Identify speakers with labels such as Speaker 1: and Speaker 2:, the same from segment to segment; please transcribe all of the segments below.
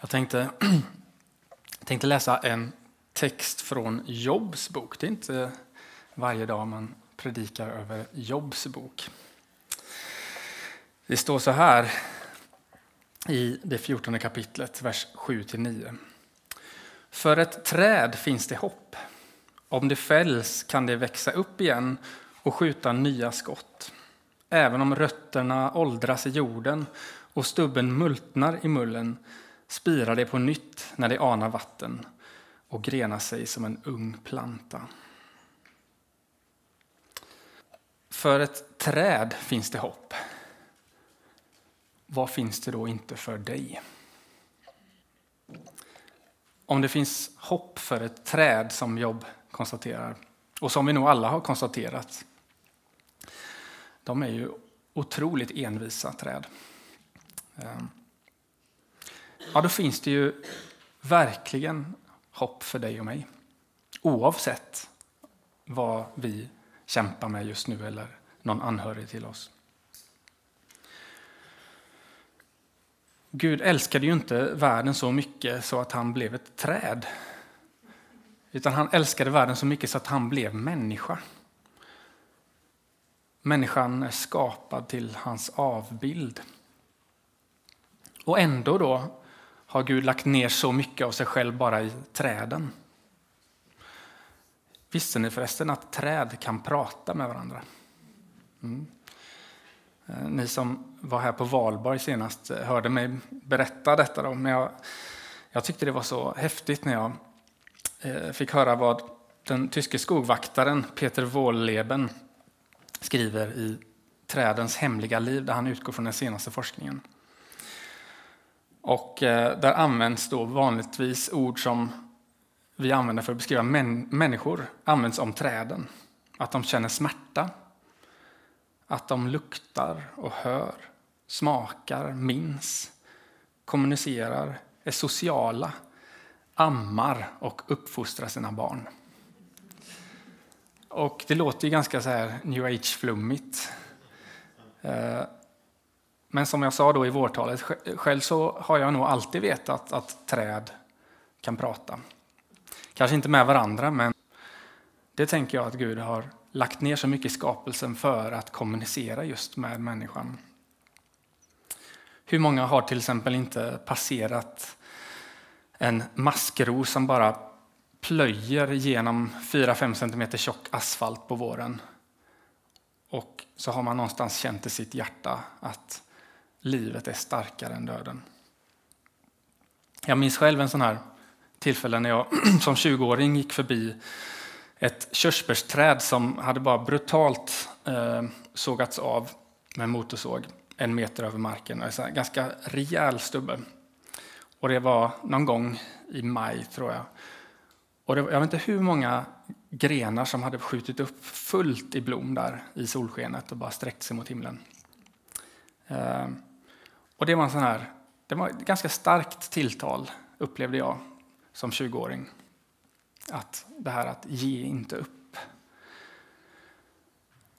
Speaker 1: Jag tänkte, tänkte läsa en text från Jobs bok. Det är inte varje dag man predikar över Jobs bok. Det står så här i det fjortonde kapitlet, vers 7-9. För ett träd finns det hopp. Om det fälls kan det växa upp igen och skjuta nya skott. Även om rötterna åldras i jorden och stubben multnar i mullen spirar det på nytt när det anar vatten och grenar sig som en ung planta. För ett träd finns det hopp. Vad finns det då inte för dig? Om det finns hopp för ett träd, som Jobb konstaterar, och som vi nog alla har konstaterat, de är ju otroligt envisa träd. Ehm, Ja, då finns det ju verkligen hopp för dig och mig. Oavsett vad vi kämpar med just nu eller någon anhörig till oss. Gud älskade ju inte världen så mycket så att han blev ett träd. Utan han älskade världen så mycket så att han blev människa. Människan är skapad till hans avbild. Och ändå då har Gud lagt ner så mycket av sig själv bara i träden. Visste ni förresten att träd kan prata med varandra? Mm. Eh, ni som var här på Valborg senast eh, hörde mig berätta detta. Då, men jag, jag tyckte det var så häftigt när jag eh, fick höra vad den tyske skogvaktaren Peter Wohlleben skriver i Trädens hemliga liv, där han utgår från den senaste forskningen. Och eh, där används då vanligtvis ord som vi använder för att beskriva män, människor, används om träden. Att de känner smärta, att de luktar och hör, smakar, minns, kommunicerar, är sociala, ammar och uppfostrar sina barn. Och det låter ju ganska så här new age-flummigt. Eh, men som jag sa då i vårtalet, själv så har jag nog alltid vetat att träd kan prata. Kanske inte med varandra, men det tänker jag att Gud har lagt ner så mycket i skapelsen för att kommunicera just med människan. Hur många har till exempel inte passerat en maskros som bara plöjer genom 4-5 cm tjock asfalt på våren. Och så har man någonstans känt i sitt hjärta att livet är starkare än döden. Jag minns själv en sån här tillfälle när jag som 20-åring gick förbi ett körsbärsträd som hade bara brutalt eh, sågats av med en motorsåg en meter över marken. En ganska rejäl stubbe. Och det var någon gång i maj, tror jag. Och det, jag vet inte hur många grenar som hade skjutit upp fullt i blom där i solskenet och bara sträckt sig mot himlen. Eh, och det var en sån här, det var ett ganska starkt tilltal, upplevde jag som 20-åring. Att det här att ge inte upp.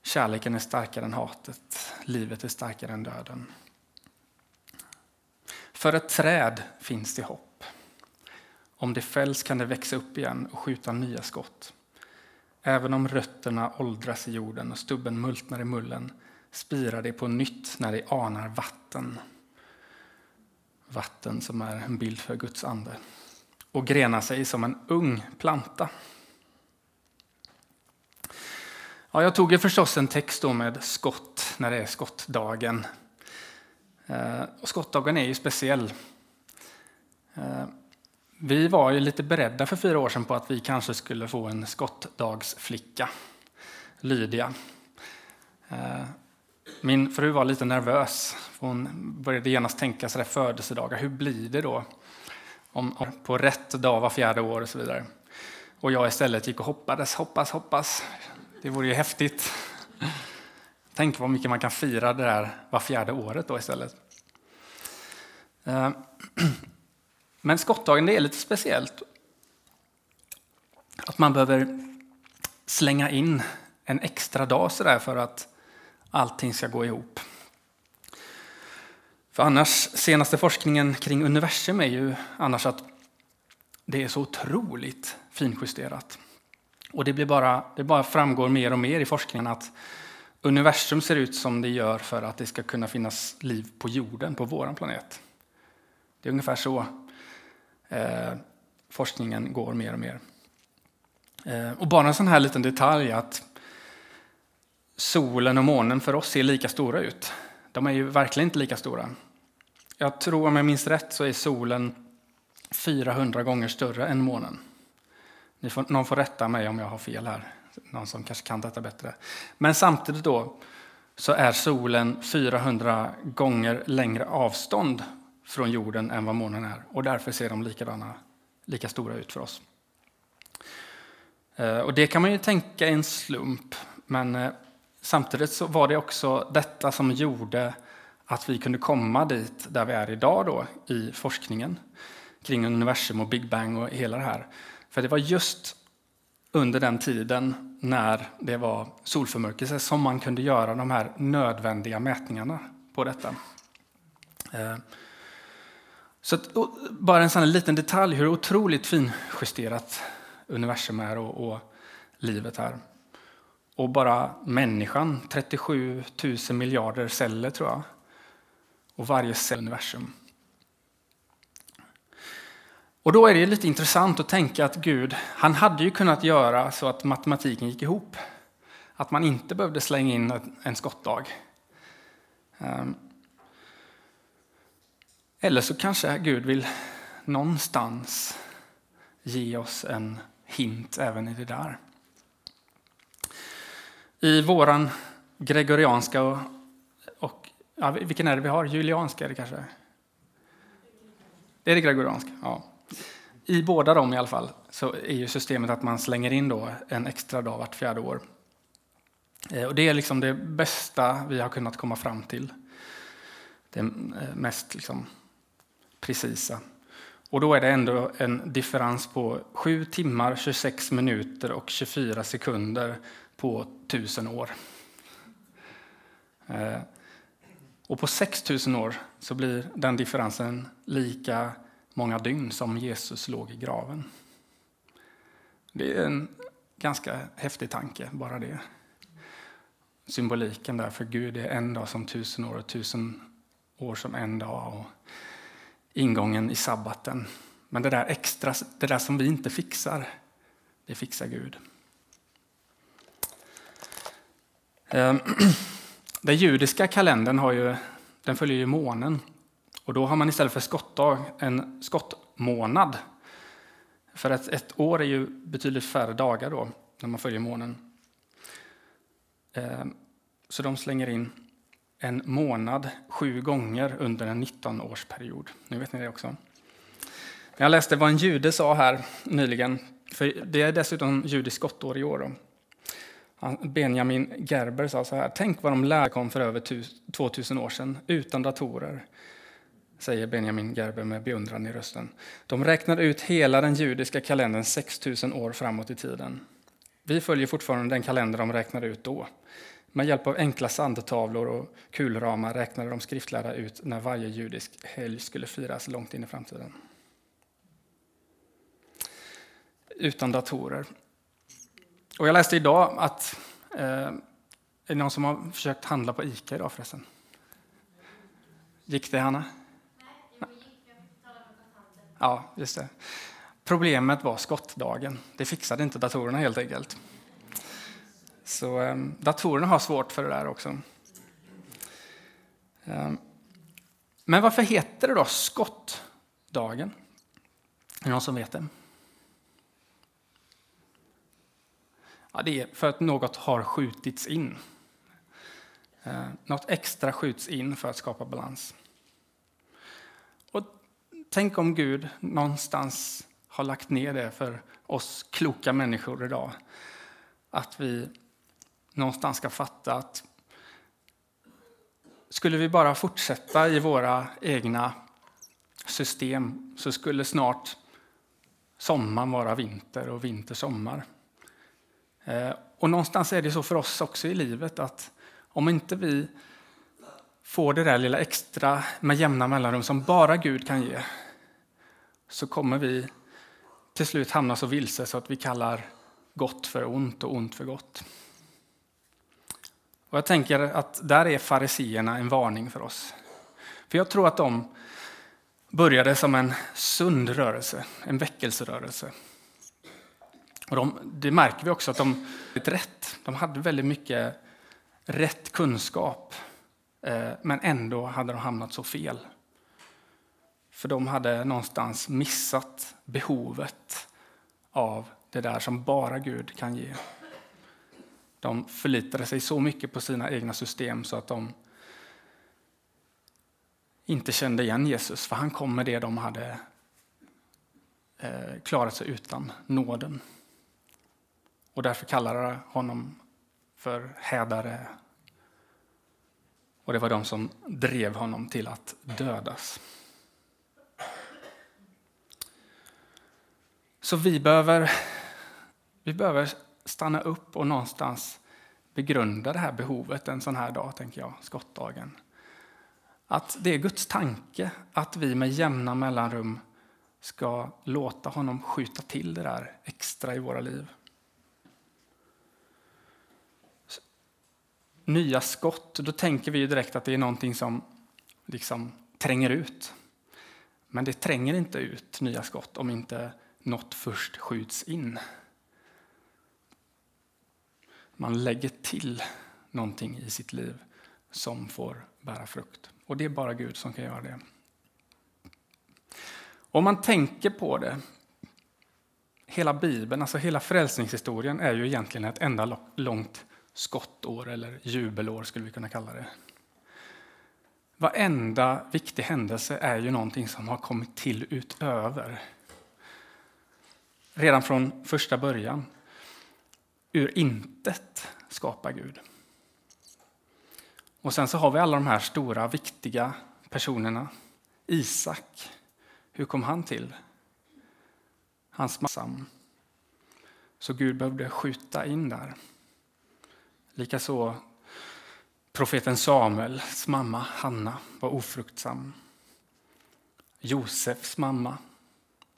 Speaker 1: Kärleken är starkare än hatet, livet är starkare än döden. För ett träd finns det hopp. Om det fälls kan det växa upp igen och skjuta nya skott. Även om rötterna åldras i jorden och stubben multnar i mullen spirar det på nytt när det anar vatten. Vatten som är en bild för Guds ande och grena sig som en ung planta. Ja, jag tog ju förstås en text med skott när det är skottdagen. Eh, och skottdagen är ju speciell. Eh, vi var ju lite beredda för fyra år sedan på att vi kanske skulle få en skottdagsflicka, Lydia. Eh, min fru var lite nervös. Hon började genast tänka sådär födelsedagar. Hur blir det då? om, om, på rätt dag var fjärde år och så vidare. Och jag istället gick och hoppades, hoppas, hoppas. Det vore ju häftigt. Tänk vad mycket man kan fira det där var fjärde året då istället. Eh, men skottdagen det är lite speciellt. Att man behöver slänga in en extra dag sådär för att allting ska gå ihop. För annars, senaste forskningen kring universum är ju annars att det är så otroligt finjusterat. Och det, blir bara, det bara framgår mer och mer i forskningen att universum ser ut som det gör för att det ska kunna finnas liv på jorden, på vår planet. Det är ungefär så eh, forskningen går mer och mer. Eh, och bara en sån här liten detalj att solen och månen för oss ser lika stora ut. De är ju verkligen inte lika stora. Jag tror, om jag minns rätt, så är solen 400 gånger större än månen. Ni får, någon får rätta mig om jag har fel här, någon som kanske kan detta bättre. Men samtidigt då så är solen 400 gånger längre avstånd från jorden än vad månen är och därför ser de likadana, lika stora ut för oss. Eh, och det kan man ju tänka är en slump, men eh, samtidigt så var det också detta som gjorde att vi kunde komma dit där vi är idag då, i forskningen kring universum och Big Bang och hela det här. För det var just under den tiden när det var solförmörkelse som man kunde göra de här nödvändiga mätningarna på detta. Eh, så att, bara en sån liten detalj hur otroligt finjusterat universum är och, och livet är. Och bara människan, 37 000 miljarder celler tror jag. Och varje cell i universum. Och då är det lite intressant att tänka att Gud, han hade ju kunnat göra så att matematiken gick ihop. Att man inte behövde slänga in en skottdag. Ehm. Eller så kanske Gud vill någonstans ge oss en hint även i det där. I våran gregorianska och, och ja, vilken är det vi har? Julianska är det kanske? Det är det gregorianska, ja. I båda dem i alla fall så är ju systemet att man slänger in då en extra dag vart fjärde år. Eh, och det är liksom det bästa vi har kunnat komma fram till. Det eh, mest liksom precisa. Och då är det ändå en differens på 7 timmar, 26 minuter och 24 sekunder på tusen år. Eh, och på 6000 år så blir den differensen lika många dygn som Jesus låg i graven. Det är en ganska häftig tanke, bara det. Symboliken där, för Gud är en dag som tusen år och tusen år som en dag. Och ingången i sabbaten. Men det där extra, det där som vi inte fixar, det fixar Gud. Ehm, den judiska kalendern har ju, den följer ju månen. Och då har man istället för skottdag en skottmånad. För att ett år är ju betydligt färre dagar då, när man följer månen. Ehm, så de slänger in en månad sju gånger under en 19-årsperiod. Nu vet ni det också. Jag läste vad en jude sa här nyligen, för det är dessutom judiskt skottår i år. Då. Benjamin Gerber sa så här, tänk vad de lärde kom för över 2000 år sedan, utan datorer säger Benjamin Gerber med beundran i rösten. De räknade ut hela den judiska kalendern 6000 år framåt i tiden. Vi följer fortfarande den kalender de räknade ut då. Med hjälp av enkla sandtavlor och kulramar räknade de skriftlärda ut när varje judisk helg skulle firas långt in i framtiden. Utan datorer. Och jag läste idag att... Eh, är det någon som har försökt handla på Ica idag förresten? Gick det, Hanna? Ja, just det. Problemet var skottdagen. Det fixade inte datorerna helt enkelt. Så eh, datorerna har svårt för det där också. Eh, men varför heter det då skottdagen? Är det någon som vet det? Ja, det är för att något har skjutits in. Eh, något extra skjuts in för att skapa balans. Och tänk om Gud någonstans har lagt ner det för oss kloka människor idag. Att vi någonstans ska fatta att skulle vi bara fortsätta i våra egna system så skulle snart sommaren vara vinter och vinter sommar. Eh, och någonstans är det så för oss också i livet att om inte vi får det där lilla extra med jämna mellanrum som bara Gud kan ge så kommer vi till slut hamna så vilse så att vi kallar gott för ont och ont för gott. Och jag tänker att där är fariseerna en varning för oss. För jag tror att de började som en sund rörelse, en väckelserörelse. Och de, det märker vi också att de rätt. De hade väldigt mycket rätt kunskap, eh, men ändå hade de hamnat så fel. För de hade någonstans missat behovet av det där som bara Gud kan ge. De förlitade sig så mycket på sina egna system så att de inte kände igen Jesus, för han kom med det de hade eh, klarat sig utan, nåden. Och därför kallade honom för hädare. Och det var de som drev honom till att dödas. Så vi behöver, vi behöver stanna upp och någonstans begrunda det här behovet en sån här dag, tänker jag, skottdagen. Att det är Guds tanke att vi med jämna mellanrum ska låta honom skjuta till det där extra i våra liv. Nya skott, då tänker vi direkt att det är någonting som liksom tränger ut. Men det tränger inte ut nya skott om inte något först skjuts in. Man lägger till någonting i sitt liv som får bära frukt. Och det är bara Gud som kan göra det. Om man tänker på det, hela Bibeln, alltså hela frälsningshistorien är ju egentligen ett enda långt skottår eller jubelår skulle vi kunna kalla det. Varenda viktig händelse är ju någonting som har kommit till utöver. Redan från första början. Ur intet skapar Gud. Och sen så har vi alla de här stora, viktiga personerna. Isak, hur kom han till? Hans massam. Så Gud behövde skjuta in där. Likaså profeten Samuels mamma Hanna var ofruktsam. Josefs mamma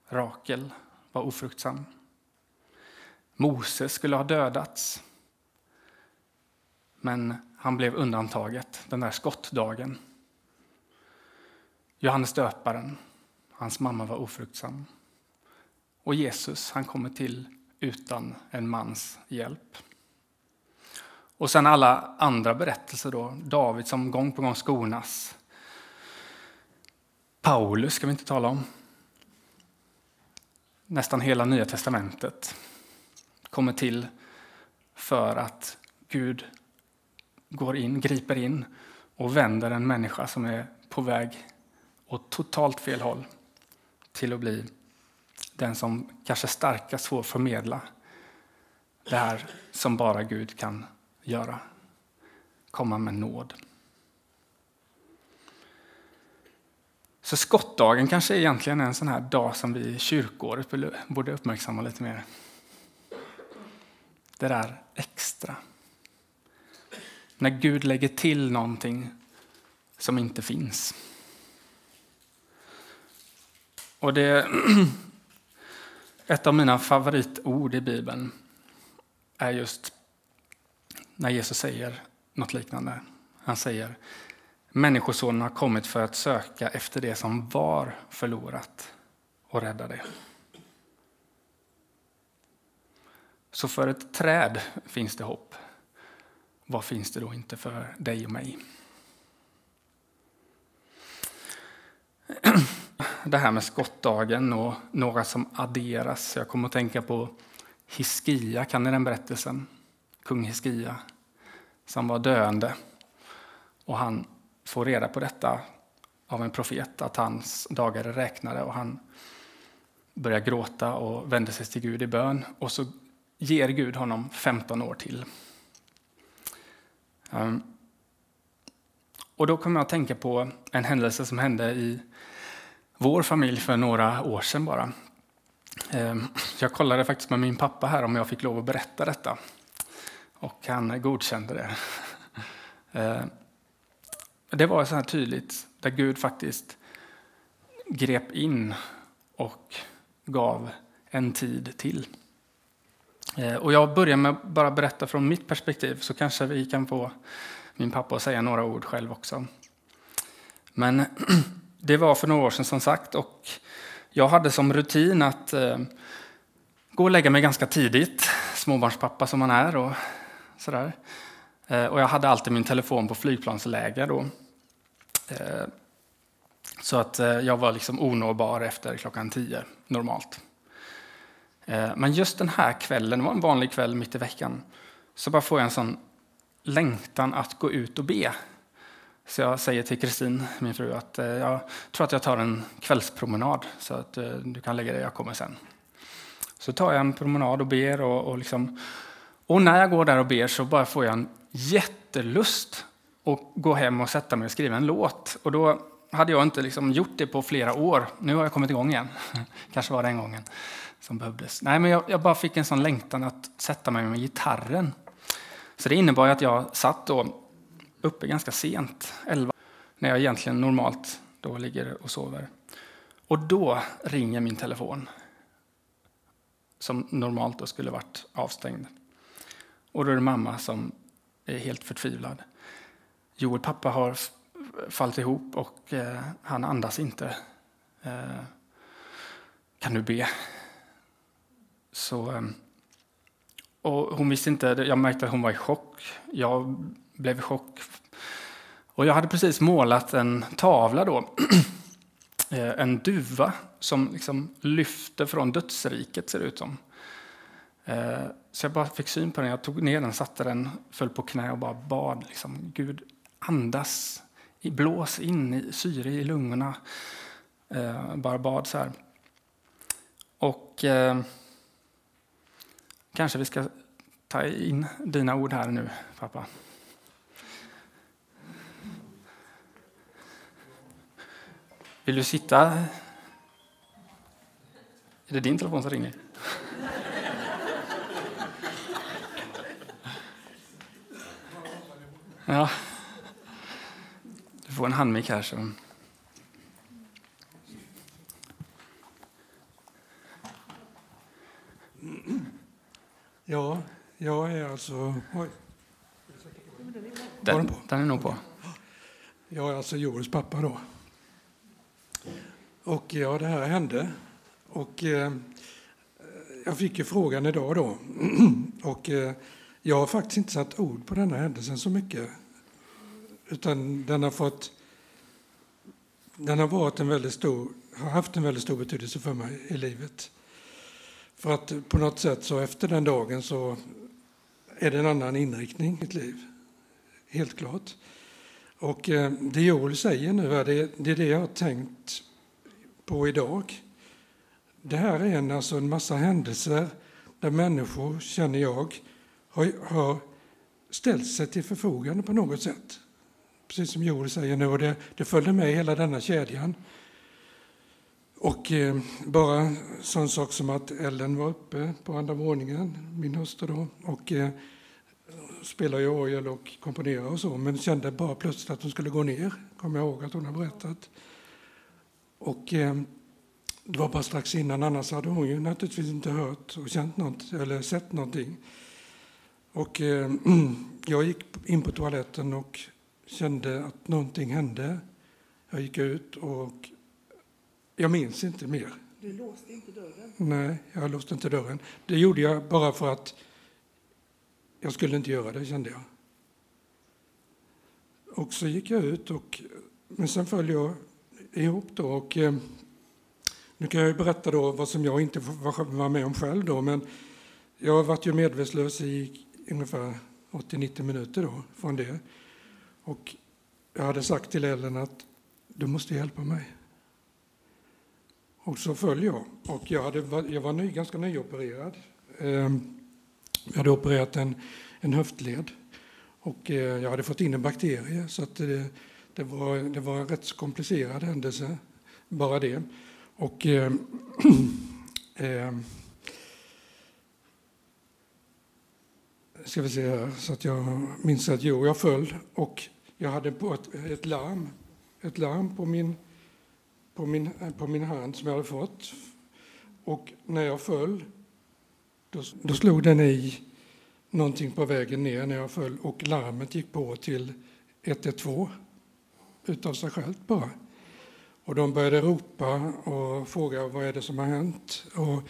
Speaker 1: Rakel var ofruktsam. Moses skulle ha dödats. Men han blev undantaget den där skottdagen. Johannes döparen, hans mamma var ofruktsam. Och Jesus, han kommer till utan en mans hjälp. Och sen alla andra berättelser då. David som gång på gång skonas. Paulus ska vi inte tala om. Nästan hela Nya testamentet kommer till för att Gud går in, griper in och vänder en människa som är på väg åt totalt fel håll till att bli den som kanske starkast får förmedla det här som bara Gud kan göra. Komma med nåd. Så skottdagen kanske egentligen är en sån här dag som vi i kyrkåret borde uppmärksamma lite mer. Det där extra. När Gud lägger till någonting som inte finns. Och det, ett av mina favoritord i Bibeln är just när Jesus säger något liknande. Han säger Människosonen har kommit för att söka efter det som var förlorat och rädda det. Så för ett träd finns det hopp. Vad finns det då inte för dig och mig? Det här med skottdagen och några som adderas. Jag kommer att tänka på Hiskia, kan ni den berättelsen? Kung Hiskia som var döende. Och han får reda på detta av en profet, att hans dagar är räknade. Och han börjar gråta och vänder sig till Gud i bön. Och så ger Gud honom 15 år till. Ehm, och då kommer jag att tänka på en händelse som hände i vår familj för några år sedan bara. Ehm, jag kollade faktiskt med min pappa här om jag fick lov att berätta detta. Och han godkände det. Eh, det var så här tydligt, där Gud faktiskt grep in och gav en tid till. Eh, och jag börjar med att bara berätta från mitt perspektiv, så kanske vi kan få min pappa att säga några ord själv också. Men det var för några år sedan som sagt, och jag hade som rutin att eh, gå och lägga mig ganska tidigt, småbarnspappa som man är. Och, sådär. Eh, och jag hade alltid min telefon på flygplansläge då. Eh, så att eh, jag var liksom onåbar efter klockan tio normalt. Men just den här kvällen, det var en vanlig kväll mitt i veckan, så bara får jag en sån längtan att gå ut och be. Så jag säger till Kristin, min fru, att jag tror att jag tar en kvällspromenad så att du kan lägga dig, jag kommer sen. Så tar jag en promenad och ber och, och, liksom, och när jag går där och ber så bara får jag en jättelust att gå hem och sätta mig och skriva en låt. Och då hade jag inte liksom gjort det på flera år. Nu har jag kommit igång igen. Kanske var det den gången som behövdes. Nej, men jag, jag, bara fick en sån längtan att sätta mig med gitarren. Så det innebar att jag satt då uppe ganska sent, 11, när jag egentligen normalt då ligger och sover. Och då ringer min telefon, som normalt då skulle varit avstängd. Och då är det mamma som är helt förtvivlad. Joel, pappa har fallit ihop och eh, han andas inte. Eh, kan du be? Så, eh, och hon visste inte, jag märkte att hon var i chock. Jag blev i chock. Och jag hade precis målat en tavla då. Eh, en duva som liksom lyfter från dödsriket, ser det ut som. Eh, så jag bara fick syn på den. Jag tog ner den, satte den, föll på knä och bara bad. Liksom, Gud, andas, blås in i syre i lungorna. Eh, bara bad så här. Och eh, kanske vi ska ta in dina ord här nu, pappa. Vill du sitta? Är det din telefon som ringer? Ja. Du får en handmick här. Så.
Speaker 2: Ja, jag är alltså... Oj.
Speaker 1: Den, den är nog på.
Speaker 2: Jag är alltså Joels pappa då. Och ja, det här hände. Och eh, jag fick ju frågan idag då. och eh, jag har faktiskt inte satt ord på denna händelsen så mycket. Utan den har fått... Den har varit en väldigt stor, har haft en väldigt stor betydelse för mig i livet. För att på något sätt så efter den dagen så är det en annan inriktning i mitt liv. Helt klart. Och eh, det Joel säger nu, det, det är det jag har tänkt på idag. Det här är en, alltså en massa händelser där människor, känner jag, har, har ställt sig till förfogande på något sätt. Precis som Joel säger nu, och det, det följde med hela denna kedjan. Och eh, bara sån sak som att Ellen var uppe på andra våningen, min hustru då, och eh, spelade orgel och komponerade och så, men kände bara plötsligt att hon skulle gå ner, kommer jag ihåg att hon har berättat. Och eh, det var bara strax innan, annars hade hon ju naturligtvis inte hört och känt något, eller sett någonting. Och eh, jag gick in på toaletten och kände att någonting hände. Jag gick ut och jag minns inte mer.
Speaker 3: Du låste inte dörren?
Speaker 2: Nej, jag låste inte dörren. Det gjorde jag bara för att jag skulle inte göra det, kände jag. Och så gick jag ut, och, men sen föll jag ihop då. Och, eh, nu kan jag berätta då vad som jag inte var med om själv då, men jag varit ju medvetslös i ungefär 80-90 minuter då från det. Och jag hade sagt till Ellen att du måste hjälpa mig. Och så föll jag. Och jag, hade, jag var ny, ganska nyopererad. Ehm, jag hade opererat en, en höftled och eh, jag hade fått in en bakterie. Så att det, det, var, det var en rätt komplicerad händelse, bara det. Och, ehm, ehm, eh, eh, ska vi se här, så att jag minns att jo, jag föll och jag hade på ett, ett larm, ett larm på min, på, min, på min hand som jag hade fått. Och när jag föll, då, då slog den i någonting på vägen ner när jag föll och larmet gick på till 112 utav sig självt bara. Och de började ropa och fråga vad är det som har hänt. Och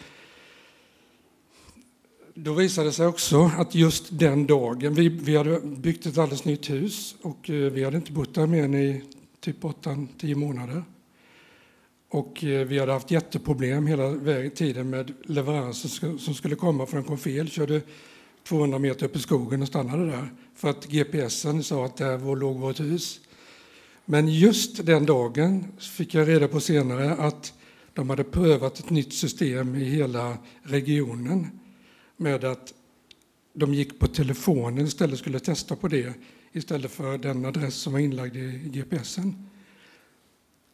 Speaker 2: då visade det sig också att just den dagen, vi, vi hade byggt ett alldeles nytt hus och eh, vi hade inte bott där mer än i typ 8-10 månader. Och eh, vi hade haft jätteproblem hela tiden med leveranser som skulle komma för den kom fel. Körde 200 meter upp i skogen och stannade där för att GPSen sa att där låg vårt hus. Men just den dagen fick jag reda på senare att de hade prövat ett nytt system i hela regionen med att de gick på telefonen istället skulle testa på det istället för den adress som var inlagd i GPSen.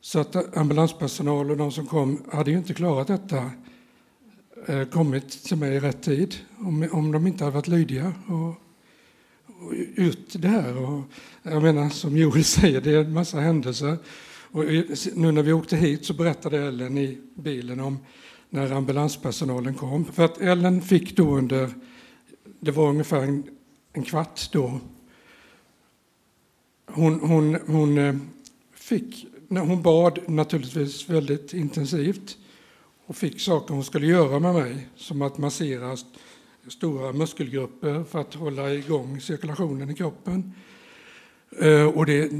Speaker 2: Så att eh, ambulanspersonal och de som kom hade ju inte klarat detta eh, kommit till mig i rätt tid om, om de inte hade varit lydiga och, och ut det här. Och, jag menar, som Joel säger, det är en massa händelser. Och nu när vi åkte hit så berättade Ellen i bilen om när ambulanspersonalen kom. För att Ellen fick då under, det var ungefär en, en kvart då, hon, hon, hon eh, fick, hon bad naturligtvis väldigt intensivt och fick saker hon skulle göra med mig, som att massera stora muskelgrupper för att hålla igång cirkulationen i kroppen. Eh, och det,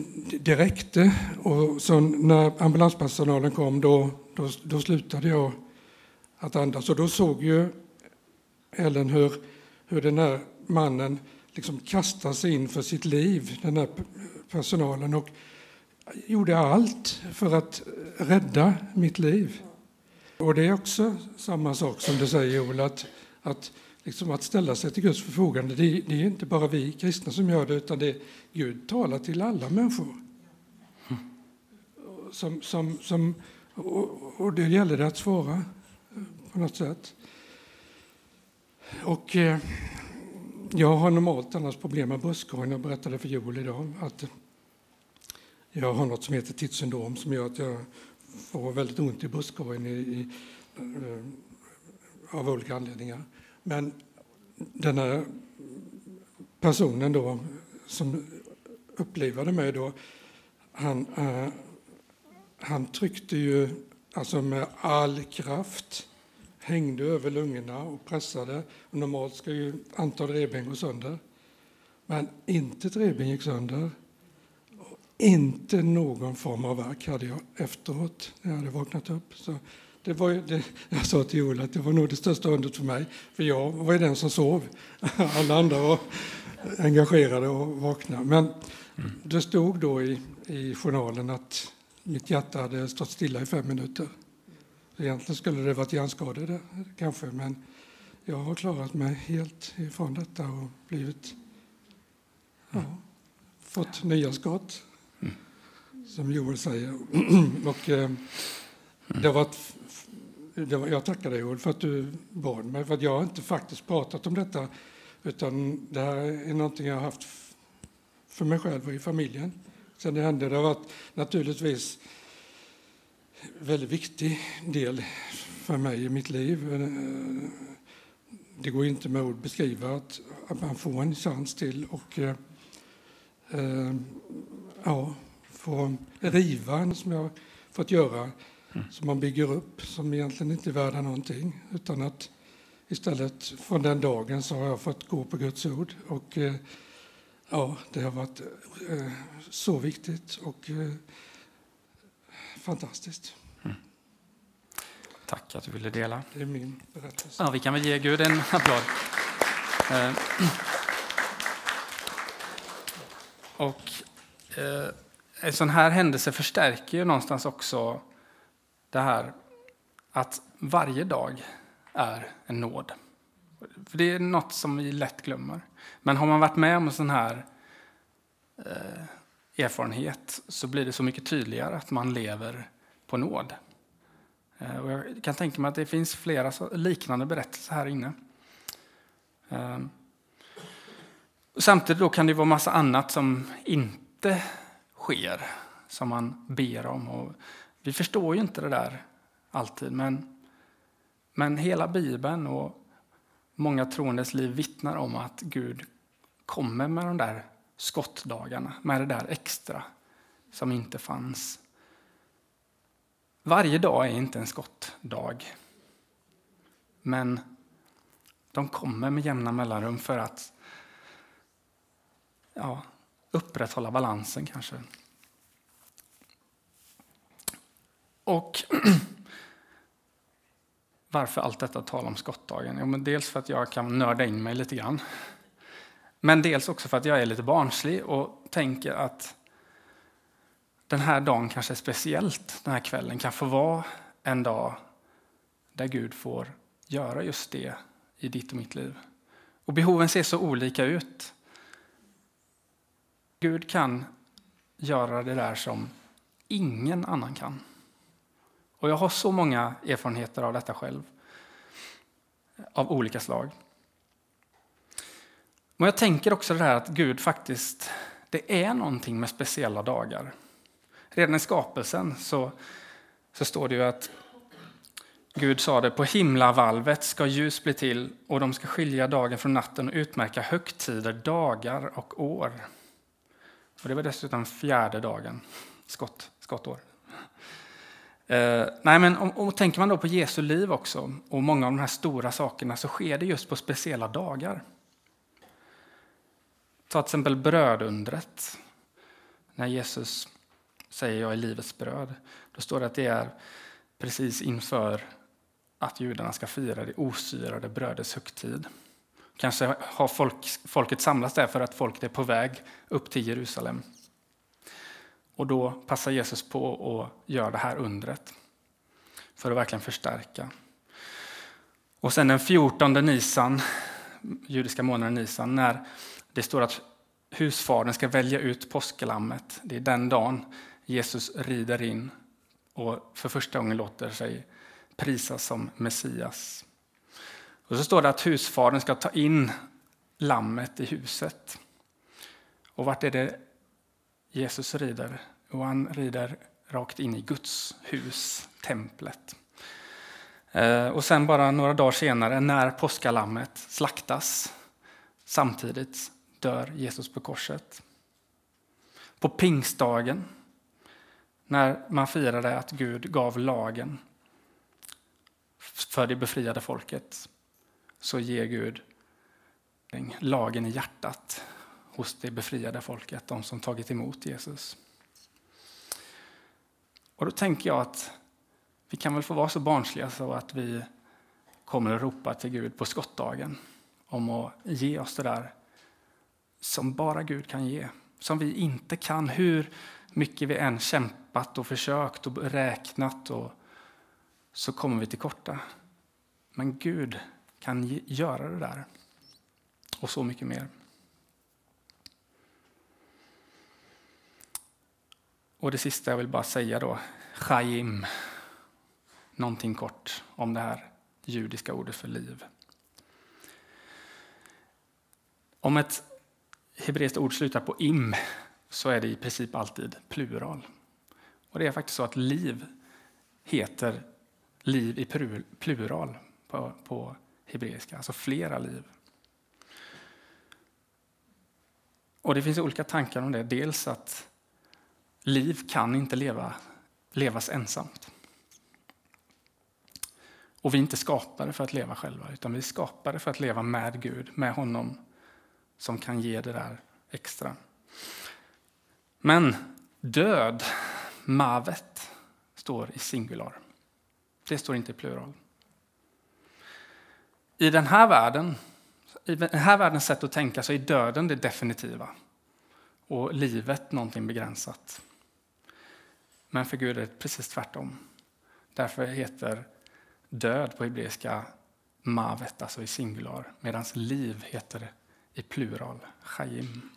Speaker 2: det räckte. Och så när ambulanspersonalen kom då, då, då slutade jag att andas. Och då såg ju Ellen hur, hur den här mannen liksom kastade sig in för sitt liv, den här personalen, och gjorde allt för att rädda mitt liv. Och det är också samma sak som du säger, Joel, att, att, liksom att ställa sig till Guds förfogande. Det, det, är inte bara vi kristna som gör det, utan det Gud talar till alla människor. Som, som, som, och, och det gäller det att svara på något sätt. Och eh, jag har normalt annars problem med bröstkorgen. Jag berättade för Joel idag att jag har något som heter tidssyndrom som gör att jag får väldigt ont i bröstkorgen i, i, eh, av olika anledningar. Men den här personen då som upplevade mig då, han, eh, han tryckte ju alltså med all kraft hängde över lungorna och pressade. Normalt ska ju antal revben gå sönder. Men inte ett revben gick sönder. Inte någon form av värk hade jag efteråt när jag hade vaknat upp. Så det var det, jag sa till Joel att det var nog det största undret för mig. För jag var ju den som sov. Alla andra var engagerade och vakna. Men det stod då i, i journalen att mitt hjärta hade stått stilla i fem minuter. Egentligen skulle det varit hjärnskador kanske, men jag har klarat mig helt ifrån detta och blivit, ja, fått nya skott, mm. som Joel säger. och, eh, det var ett, det var, jag tackar dig Joel för att du bad mig, för jag har inte faktiskt pratat om detta, utan det här är någonting jag har haft för mig själv och i familjen sen det hände. Det har varit naturligtvis väldigt viktig del för mig i mitt liv. Eh, det går inte med ord beskriva att, att man får en chans till och eh, eh ja, få riva som jag fått göra, mm. som man bygger upp, som egentligen inte är värda någonting. Utan att istället från den dagen så har jag fått gå på Guds ord. Och eh, ja, det har varit eh, så viktigt och eh, fantastiskt. Mm.
Speaker 1: Tack att du ville dela.
Speaker 2: Det är min berättelse.
Speaker 1: Ja, vi kan väl ge Gud en applåd. Eh, och eh, en sån här händelse förstärker ju någonstans också det här att varje dag är en nåd. För Det är något som vi lätt glömmer. Men har man varit med om en sån här eh, erfarenhet så blir det så mycket tydligare att man lever på nåd. Eh, och jag kan tänka mig att det finns flera liknande berättelser här inne. Eh, samtidigt då kan det vara massa annat som inte inte sker som man ber om. Och vi förstår ju inte det där alltid, men, men hela Bibeln och många troendes liv vittnar om att Gud kommer med de där skottdagarna, med det där extra som inte fanns. Varje dag är inte en skottdag. Men de kommer med jämna mellanrum för att ja, upprätthålla balansen kanske. Och varför allt detta tal om skottdagen? Jo, men dels för att jag kan nörda in mig lite grann. Men dels också för att jag är lite barnslig och tänker att den här dagen kanske är speciellt, den här kvällen kan få vara en dag där Gud får göra just det i ditt och mitt liv. Och behoven ser så olika ut. Gud kan göra det där som ingen annan kan. Och jag har så många erfarenheter av detta själv, av olika slag. Men jag tänker också det här att Gud faktiskt, det är någonting med speciella dagar. Redan i skapelsen så, så står det ju att Gud sa det, på himlavalvet ska ljus bli till och de ska skilja dagen från natten och utmärka högtider, dagar och år. Och det var dessutom fjärde dagen, skott, skottår. Eh, nej, men om, om, tänker man då på Jesu liv också och många av de här stora sakerna så sker det just på speciella dagar. Ta till exempel brödundret. När Jesus säger jag är livets bröd. Då står det att det är precis inför att judarna ska fira det osyrade brödets högtid. Kanske har folk, folket samlats där för att folket är på väg upp till Jerusalem. Och då passar Jesus på att göra det här undret för att verkligen förstärka. Och sen den 14 Nisan, judiska månaden Nisan, när det står att husfadern ska välja ut påsklammet. Det är den dagen Jesus rider in och för första gången låter sig prisas som Messias. Och så står det att husfadern ska ta in lammet i huset. Och vart är det Jesus rider? Och han rider rakt in i Guds hus, templet. Eh, och sen bara några dagar senare, när påskalammet slaktas, samtidigt dör Jesus på korset. På pingstdagen, när man firade att Gud gav lagen för det befriade folket, så ger Gud lagen i hjärtat hos det befriade folket, de som tagit emot Jesus. Och då tänker jag att vi kan väl få vara så barnsliga så att vi kommer att ropa till Gud på skottdagen om att ge oss det där som bara Gud kan ge, som vi inte kan hur mycket vi än kämpat och försökt och räknat och så kommer vi till korta. Men Gud kan göra det där och så mycket mer. Och det sista jag vill bara säga då, Chaim. Någonting kort om det här judiska ordet för liv. Om ett hebreiskt ord slutar på im så är det i princip alltid plural. Och det är faktiskt så att liv heter liv i plural på, på hebreiska, alltså flera liv. Och det finns olika tankar om det. Dels att liv kan inte leva, levas ensamt. Och vi är inte skapade för att leva själva, utan vi är skapade för att leva med Gud, med honom som kan ge det där extra. Men död, mavet, står i singular. Det står inte i plural. I den här världen, i den här världens sätt att tänka så är döden det definitiva och livet någonting begränsat. Men för Gud är det precis tvärtom. Därför heter död på hebreiska mavet, alltså i singular, medan liv heter i plural, chaim.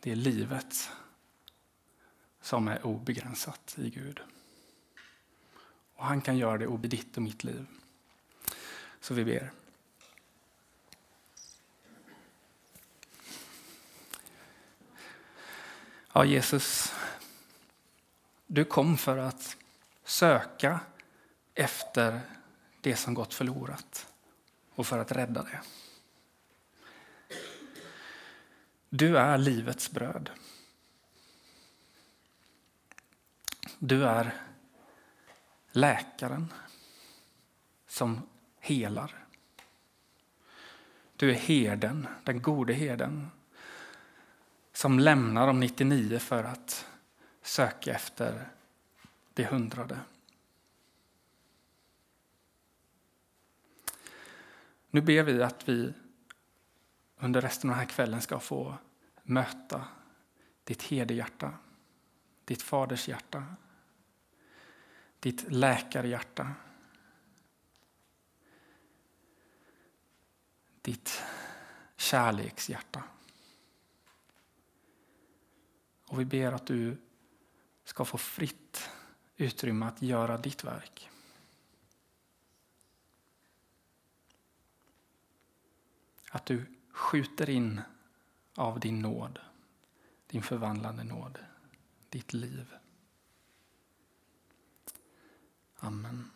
Speaker 1: Det är livet som är obegränsat i Gud. Och han kan göra det i ditt och mitt liv. Så vi ber. Ja, Jesus, du kom för att söka efter det som gått förlorat och för att rädda det. Du är livets bröd. Du är läkaren som helar. Du är herden, den gode herden som lämnar de 99 för att söka efter det hundrade. Nu ber vi att vi under resten av den här kvällen ska få möta ditt herdehjärta, ditt faders hjärta, ditt läkarhjärta, ditt kärlekshjärta. Och vi ber att du ska få fritt utrymme att göra ditt verk. Att du skjuter in av din nåd, din förvandlande nåd, ditt liv. Amen.